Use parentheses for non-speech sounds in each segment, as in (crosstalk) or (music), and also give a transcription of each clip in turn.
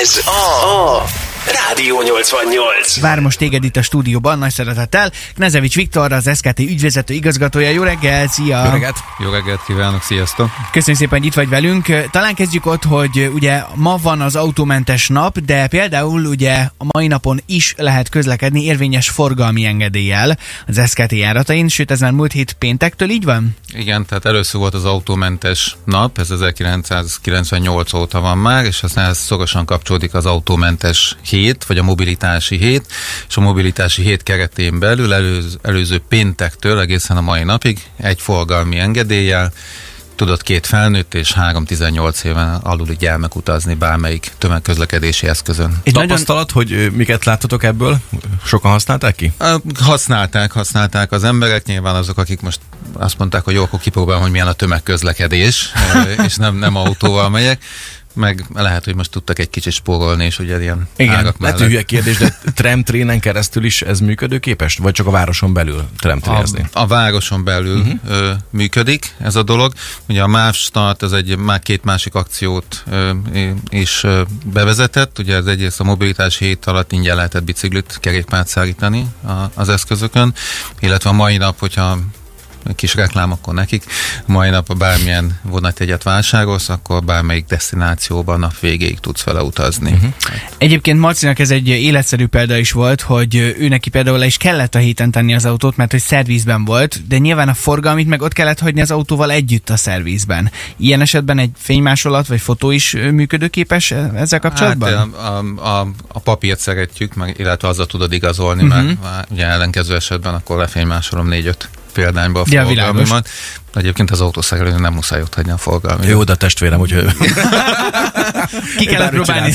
Ez a Rádió 88. Vár most téged itt a stúdióban, nagy szeretettel. Knezevics Viktor, az SKT ügyvezető igazgatója. Jó reggel, szia! Jó reggelt! Jó reggelt kívánok, sziasztok! Köszönjük szépen, hogy itt vagy velünk. Talán kezdjük ott, hogy ugye ma van az autómentes nap, de például ugye a mai napon is lehet közlekedni érvényes forgalmi engedéllyel az SKT járatain, sőt ez már múlt hét péntektől így van? Igen, tehát először volt az autómentes nap, ez 1998 óta van már, és aztán ez szorosan kapcsolódik az autómentes hét, vagy a mobilitási hét, és a mobilitási hét keretén belül előző, előző péntektől egészen a mai napig egy forgalmi engedéllyel tudott két felnőtt és három 18 éven aluli gyermek utazni bármelyik tömegközlekedési eszközön. Egy Tapasztalat, nagyon... hogy miket láttatok ebből? Sokan használták ki? Használták, használták az emberek, nyilván azok, akik most azt mondták, hogy jó, akkor kipróbálom, hogy milyen a tömegközlekedés, és nem, nem autóval megyek meg lehet, hogy most tudtak egy kicsit spórolni, és ugye ilyen Igen, lehet, hogy hülye kérdés, de tramtrénen keresztül is ez működőképes? Vagy csak a városon belül tramtrénezni? A, a városon belül uh-huh. ö, működik ez a dolog. Ugye a MÁV Start, ez egy már két másik akciót ö, is ö, bevezetett. Ugye ez egyrészt a mobilitás hét alatt ingyen lehetett biciklit, kerékpárt szállítani a, az eszközökön, illetve a mai nap, hogyha kis reklám akkor nekik. Mai nap bármilyen vonatjegyet vásárolsz, akkor bármelyik destinációban a végéig tudsz vele utazni. Uh-huh. Egyébként Marcinak ez egy életszerű példa is volt, hogy ő neki például le is kellett a héten tenni az autót, mert hogy szervizben volt, de nyilván a forgalmit meg ott kellett hagyni az autóval együtt a szervizben. Ilyen esetben egy fénymásolat vagy fotó is működőképes ezzel kapcsolatban? Hát, a, a, a papírt szeretjük, meg, illetve azzal tudod igazolni, uh-huh. mert ugye ellenkező esetben akkor lefénymásolom négy-öt példányba a ja, forgalmimat. Egyébként az autószerelőnek nem muszáj ott hagyni a forgalmi. Jó, de a testvérem, hogy Ki kellett próbálni.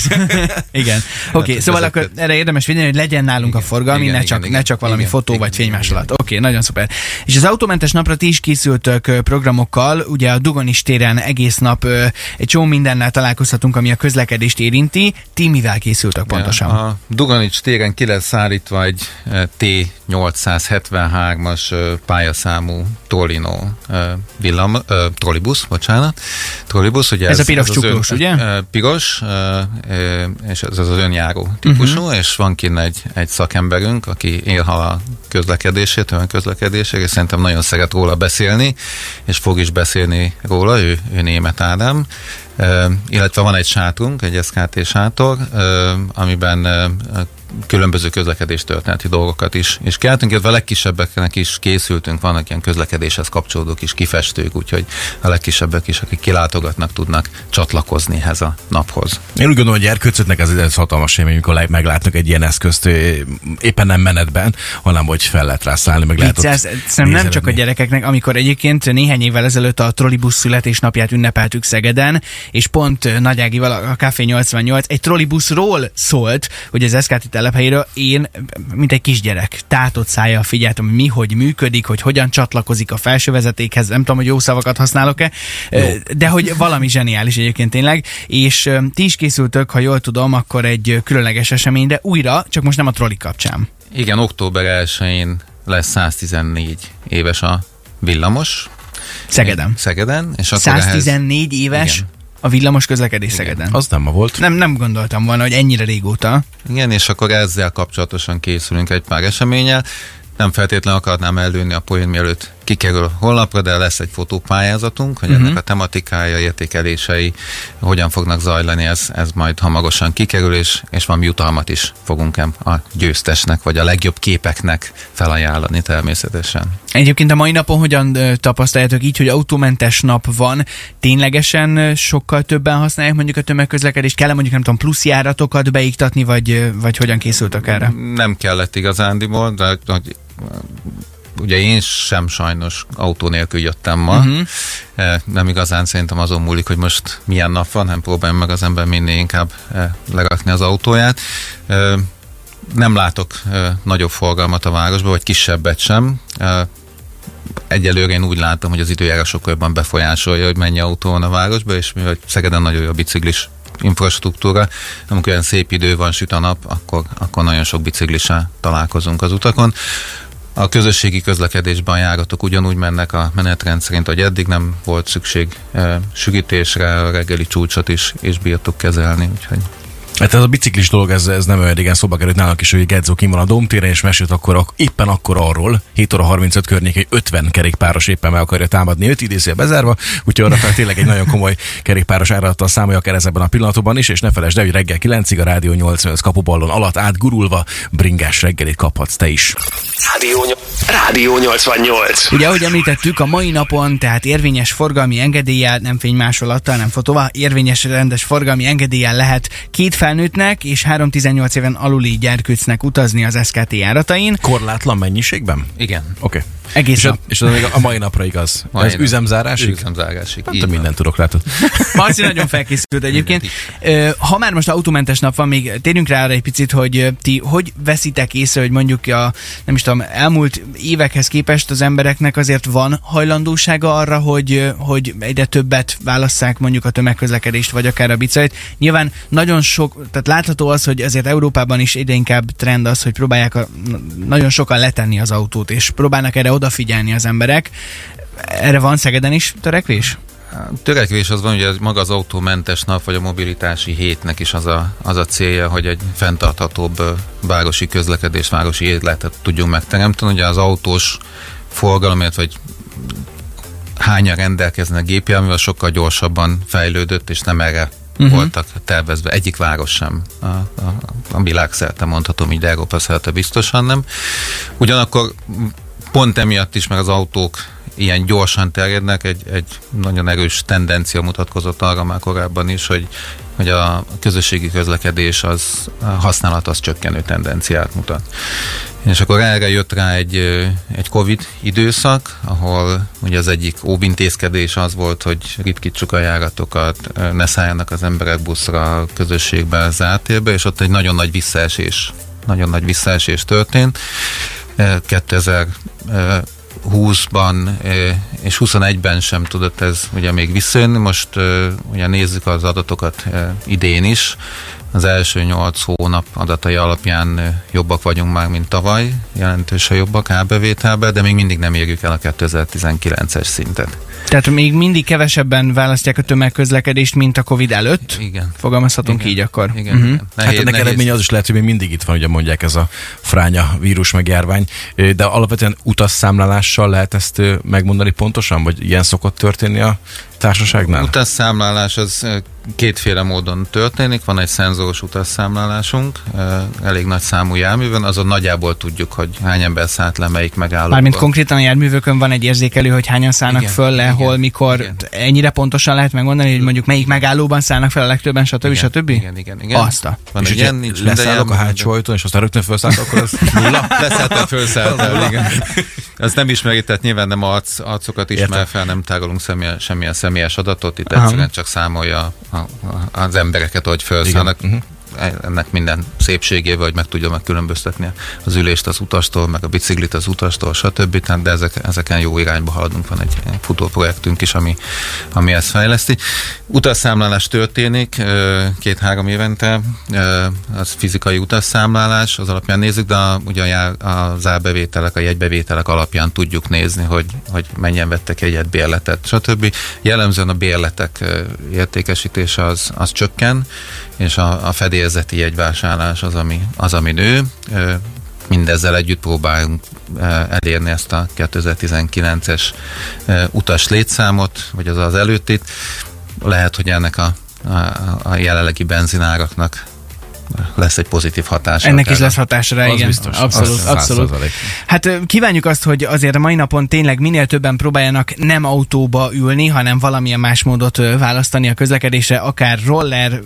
igen. Oké, okay, hát, szóval akkor erre érdemes figyelni, hogy legyen nálunk igen, a forgalmi, igen, ne, csak, igen, ne csak valami igen, fotó igen, vagy fénymásolat. Oké, okay, nagyon szuper. És az autómentes napra ti is készültök programokkal, ugye a Dugonis téren egész nap egy csomó mindennel találkozhatunk, ami a közlekedést érinti. Ti mivel készültök pontosan? A Dugonis téren ki lesz szállítva egy T873-as pályaszámú Tolino villam, uh, trollibusz, bocsánat. Trollibusz, ugye ez, ez a piros csuklós, ugye? Uh, piros, uh, és ez az önjáró típusú, uh-huh. és van kint egy, egy szakemberünk, aki élhal a közlekedését, olyan közlekedését, és szerintem nagyon szeret róla beszélni, és fog is beszélni róla, ő, ő német Ádám, illetve van egy sátunk, egy SKT sátor, amiben különböző közlekedés történeti dolgokat is, és keltünk, illetve a legkisebbeknek is készültünk, vannak ilyen közlekedéshez kapcsolódó kis kifestők, úgyhogy a legkisebbek is, akik kilátogatnak, tudnak csatlakozni ehhez a naphoz. Én úgy gondolom, hogy Erkőcötnek ez, ez hatalmas élmény, amikor meglátnak egy ilyen eszközt, éppen nem menetben, hanem hogy fel lehet rá szállni, meg lehet ez, nem csak a gyerekeknek, amikor egyébként néhány évvel ezelőtt a trollibusz születésnapját ünnepeltük Szegeden, és pont Nagyágival a Café 88 egy trollibuszról szólt, hogy az SKT telephelyéről én, mint egy kisgyerek, tátott szája figyeltem, hogy mi, hogy működik, hogy hogyan csatlakozik a felső vezetékhez, nem tudom, hogy jó szavakat használok-e, jó. de hogy valami zseniális egyébként tényleg, és ti is készültök, ha jól tudom, akkor egy különleges eseményre újra, csak most nem a trolli kapcsán. Igen, október 1-én lesz 114 éves a villamos. Szegeden. Szegeden. És akkor 114 ehhez, éves? Igen a villamos közlekedés Igen. Szegeden. Az nem ma volt. Nem, nem gondoltam volna, hogy ennyire régóta. Igen, és akkor ezzel kapcsolatosan készülünk egy pár eseményel. Nem feltétlenül akarnám előni a poén, mielőtt kikerül holnapra, de lesz egy fotópályázatunk, hogy uh-huh. ennek a tematikája, értékelései hogyan fognak zajlani, ez, ez majd hamarosan kikerül, és, és valami jutalmat is fogunk a győztesnek, vagy a legjobb képeknek felajánlani természetesen. Egyébként a mai napon hogyan tapasztaljátok így, hogy autómentes nap van, ténylegesen sokkal többen használják mondjuk a tömegközlekedést, kell mondjuk nem tudom plusz járatokat beiktatni, vagy, vagy hogyan készültek erre? Nem kellett igazándiból, de ugye én sem sajnos autó nélkül jöttem ma. Uh-huh. Nem igazán szerintem azon múlik, hogy most milyen nap van, nem próbálja meg az ember minél inkább e, lerakni az autóját. E, nem látok nagyobb forgalmat a városba, vagy kisebbet sem. Egyelőre én úgy látom, hogy az időjárás sokkal jobban befolyásolja, hogy mennyi autó van a városba, és mivel Szegeden nagyon jó a biciklis infrastruktúra. Amikor olyan szép idő van, süt a nap, akkor, akkor nagyon sok biciklisel találkozunk az utakon. A közösségi közlekedésben járatok ugyanúgy mennek a menetrend szerint, hogy eddig nem volt szükség e, sügítésre, a reggeli csúcsot is, és bírtuk kezelni, úgyhogy Hát ez a biciklis dolog, ez, ez nem olyan régen szóba került nálunk is, hogy Gedzó kim van a Domtéren, és mesélt akkor ak- éppen akkor arról, 7 óra 35 környékén 50 kerékpáros éppen meg akarja támadni, 5 idézél bezárva, úgyhogy arra fel tényleg egy nagyon komoly kerékpáros áradattal számolja akár ezekben a pillanatokban is, és ne felejtsd el, hogy reggel 9-ig a Rádió 88 kapuballon alatt átgurulva bringás reggelit kaphatsz te is. Rádió, Rádió 88. Ugye, ahogy említettük, a mai napon tehát érvényes forgalmi engedéllyel, nem fénymásolattal, nem fotóval, érvényes rendes forgalmi engedéllyel lehet két felnőttnek és 3-18 éven aluli gyerkőcnek utazni az SKT járatain. Korlátlan mennyiségben? Igen. Oké. Okay. Egész És, nap. a, és az még a mai napra igaz. Mai ez nap. üzemzárásig? Üzemzárásig. Hát van. mindent tudok, látod. (laughs) Marci nagyon felkészült egyébként. Ha már most autómentes nap van, még térjünk rá arra egy picit, hogy ti hogy veszitek észre, hogy mondjuk a, nem is tudom, elmúlt évekhez képest az embereknek azért van hajlandósága arra, hogy, hogy egyre többet válasszák mondjuk a tömegközlekedést, vagy akár a bicajt. Nyilván nagyon sok, tehát látható az, hogy azért Európában is egyre inkább trend az, hogy próbálják a, nagyon sokan letenni az autót, és próbálnak erre odafigyelni az emberek. Erre van Szegeden is törekvés? Törekvés az van, hogy maga az autómentes nap, vagy a mobilitási hétnek is az a, az a célja, hogy egy fenntarthatóbb városi közlekedés, városi életet tudjunk megteremteni. Ugye az autós forgalomért, vagy hányan rendelkeznek gépjárművel, sokkal gyorsabban fejlődött, és nem erre uh-huh. voltak tervezve. Egyik város sem. A, a, a világszerte mondhatom, így Európa szerte biztosan nem. Ugyanakkor pont emiatt is, mert az autók ilyen gyorsan terjednek, egy, egy nagyon erős tendencia mutatkozott arra már korábban is, hogy, hogy a közösségi közlekedés az a használat az csökkenő tendenciát mutat. És akkor erre jött rá egy, egy Covid időszak, ahol ugye az egyik óvintézkedés az volt, hogy ritkítsuk a járatokat, ne szálljanak az emberek buszra, közösségbe, zárt és ott egy nagyon nagy visszaesés, nagyon nagy visszaesés történt. Eh, 2000 20-ban és 21-ben sem tudott ez ugye még visszajönni. Most ugye nézzük az adatokat idén is. Az első 8 hónap adatai alapján jobbak vagyunk már, mint tavaly, jelentősen jobbak árbevételbe, de még mindig nem érjük el a 2019-es szintet. Tehát még mindig kevesebben választják a tömegközlekedést, mint a COVID előtt? Igen. Fogalmazhatunk igen. így akkor? Igen. Uh-huh. igen. Nehéz, hát ennek nehéz. eredménye az is lehet, hogy még mindig itt van, ugye mondják ez a fránya vírus megjárvány, de alapvetően utasszámlálás utasszámlálással lehet ezt megmondani pontosan, vagy ilyen szokott történni a társaságnál? Utasszámlálás az kétféle módon történik. Van egy szenzoros utasszámlálásunk, elég nagy számú járművön, azon nagyjából tudjuk, hogy hány ember szállt le, melyik megállóban. Mármint konkrétan a járművőkön van egy érzékelő, hogy hányan szállnak Igen, föl le, igen, hol, mikor. igen. Ennyire pontosan lehet megmondani, hogy mondjuk melyik megállóban szállnak fel a legtöbben, stb. igen, stb. Igen, igen, igen. Azt a. Van és ilyen, nincs leszállok a hátsó ajtón, és aztán rögtön felszállok, akkor ez (laughs) nulla? Leszálltál, fölszálltál, igen. Azt nem ismeri, tehát nyilván nem arc, arcokat ismer Értem. fel, nem tárolunk személy, semmilyen személyes adatot, itt egyszerűen csak számolja az embereket, hogy felszállnak. Igen. Mhm. Ennek minden szépségével, hogy meg tudja megkülönböztetni az ülést az utastól, meg a biciklit az utastól, stb. De ezek, ezeken jó irányba haladunk, van egy futóprojektünk is, ami, ami ezt fejleszti. Utasszámlálás történik két-három évente, az fizikai utasszámlálás, az alapján nézzük, de a, ugye az árbevételek, a jegybevételek alapján tudjuk nézni, hogy, hogy mennyien vettek egyet, bérletet, stb. Jellemzően a bérletek értékesítése az, az csökken, és a, a fedélzeti jegyvásárlás az, ami, az, ami nő. Mindezzel együtt próbálunk elérni ezt a 2019-es ö, utas létszámot, vagy az az előttit. Lehet, hogy ennek a, a, a jelenlegi benzináraknak lesz egy pozitív hatása. Ennek is lesz hatása rá, Az igen. biztos. Abszolút, Az abszolút. 100%. Hát kívánjuk azt, hogy azért a mai napon tényleg minél többen próbáljanak nem autóba ülni, hanem valamilyen más módot választani a közlekedésre, akár roller,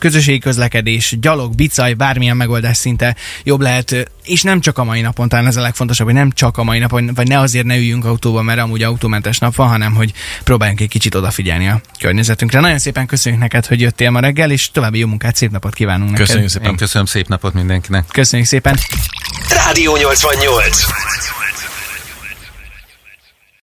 közösségi közlekedés, gyalog, bicaj, bármilyen megoldás szinte jobb lehet, és nem csak a mai napon, talán ez a legfontosabb, hogy nem csak a mai napon, vagy ne azért ne üljünk autóba, mert amúgy autómentes nap van, hanem hogy próbáljunk egy kicsit odafigyelni a környezetünkre. Nagyon szépen köszönjük neked, hogy jöttél ma reggel, és további jó munkát, szép napot kívánunk neked. Köszönjük Én szépen. köszönöm szép napot mindenkinek. Köszönjük szépen. Rádió 88.